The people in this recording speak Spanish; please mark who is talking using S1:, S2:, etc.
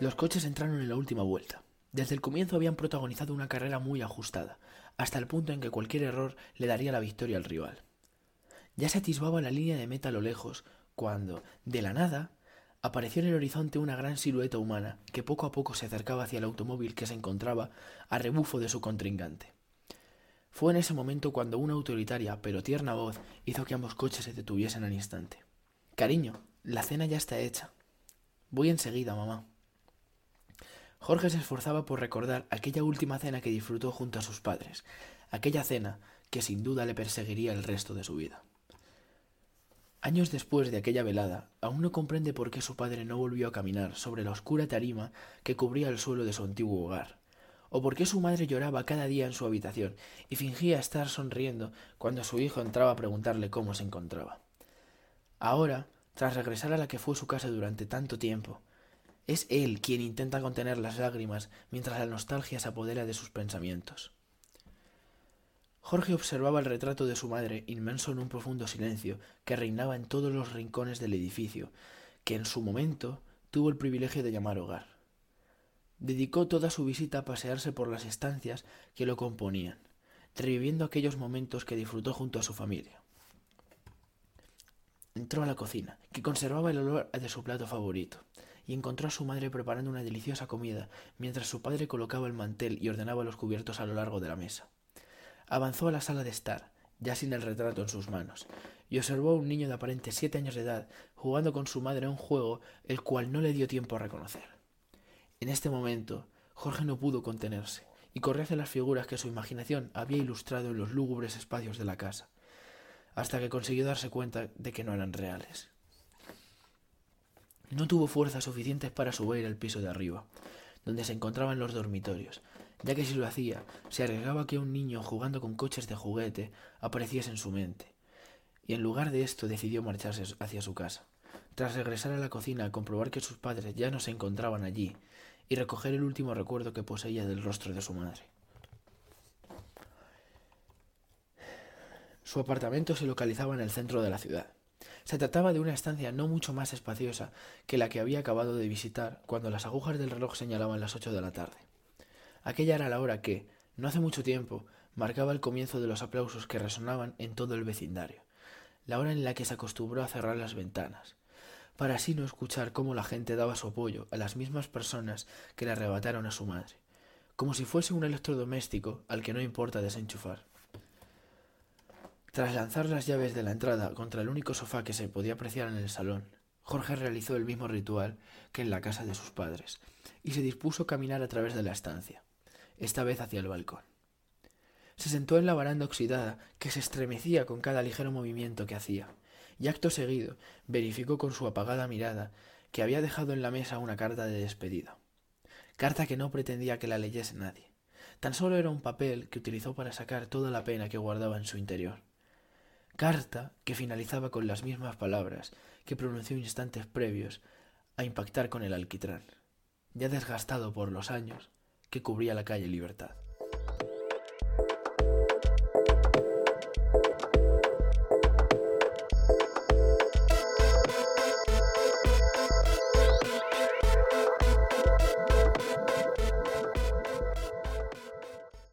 S1: Los coches entraron en la última vuelta. Desde el comienzo habían protagonizado una carrera muy ajustada, hasta el punto en que cualquier error le daría la victoria al rival. Ya se atisbaba la línea de meta a lo lejos, cuando, de la nada, apareció en el horizonte una gran silueta humana que poco a poco se acercaba hacia el automóvil que se encontraba a rebufo de su contrincante. Fue en ese momento cuando una autoritaria pero tierna voz hizo que ambos coches se detuviesen al instante. Cariño, la cena ya está hecha. Voy enseguida, mamá. Jorge se esforzaba por recordar aquella última cena que disfrutó junto a sus padres, aquella cena que sin duda le perseguiría el resto de su vida. Años después de aquella velada, aún no comprende por qué su padre no volvió a caminar sobre la oscura tarima que cubría el suelo de su antiguo hogar, o por qué su madre lloraba cada día en su habitación y fingía estar sonriendo cuando su hijo entraba a preguntarle cómo se encontraba. Ahora, tras regresar a la que fue su casa durante tanto tiempo, es él quien intenta contener las lágrimas mientras la nostalgia se apodera de sus pensamientos. Jorge observaba el retrato de su madre inmenso en un profundo silencio que reinaba en todos los rincones del edificio, que en su momento tuvo el privilegio de llamar hogar. Dedicó toda su visita a pasearse por las estancias que lo componían, reviviendo aquellos momentos que disfrutó junto a su familia. Entró a la cocina, que conservaba el olor de su plato favorito, y encontró a su madre preparando una deliciosa comida, mientras su padre colocaba el mantel y ordenaba los cubiertos a lo largo de la mesa. Avanzó a la sala de estar, ya sin el retrato en sus manos, y observó a un niño de aparente siete años de edad jugando con su madre a un juego el cual no le dio tiempo a reconocer. En este momento, Jorge no pudo contenerse, y corrió hacia las figuras que su imaginación había ilustrado en los lúgubres espacios de la casa, hasta que consiguió darse cuenta de que no eran reales. No tuvo fuerzas suficientes para subir al piso de arriba, donde se encontraban los dormitorios, ya que si lo hacía, se arriesgaba que un niño jugando con coches de juguete apareciese en su mente. Y en lugar de esto decidió marcharse hacia su casa. Tras regresar a la cocina comprobar que sus padres ya no se encontraban allí y recoger el último recuerdo que poseía del rostro de su madre. Su apartamento se localizaba en el centro de la ciudad. Se trataba de una estancia no mucho más espaciosa que la que había acabado de visitar cuando las agujas del reloj señalaban las ocho de la tarde. Aquella era la hora que, no hace mucho tiempo, marcaba el comienzo de los aplausos que resonaban en todo el vecindario, la hora en la que se acostumbró a cerrar las ventanas, para así no escuchar cómo la gente daba su apoyo a las mismas personas que le arrebataron a su madre, como si fuese un electrodoméstico al que no importa desenchufar. Tras lanzar las llaves de la entrada contra el único sofá que se podía apreciar en el salón, Jorge realizó el mismo ritual que en la casa de sus padres, y se dispuso a caminar a través de la estancia, esta vez hacia el balcón. Se sentó en la baranda oxidada, que se estremecía con cada ligero movimiento que hacía, y acto seguido verificó con su apagada mirada que había dejado en la mesa una carta de despedida. Carta que no pretendía que la leyese nadie. Tan solo era un papel que utilizó para sacar toda la pena que guardaba en su interior carta que finalizaba con las mismas palabras que pronunció instantes previos a impactar con el alquitrán, ya desgastado por los años que cubría la calle Libertad.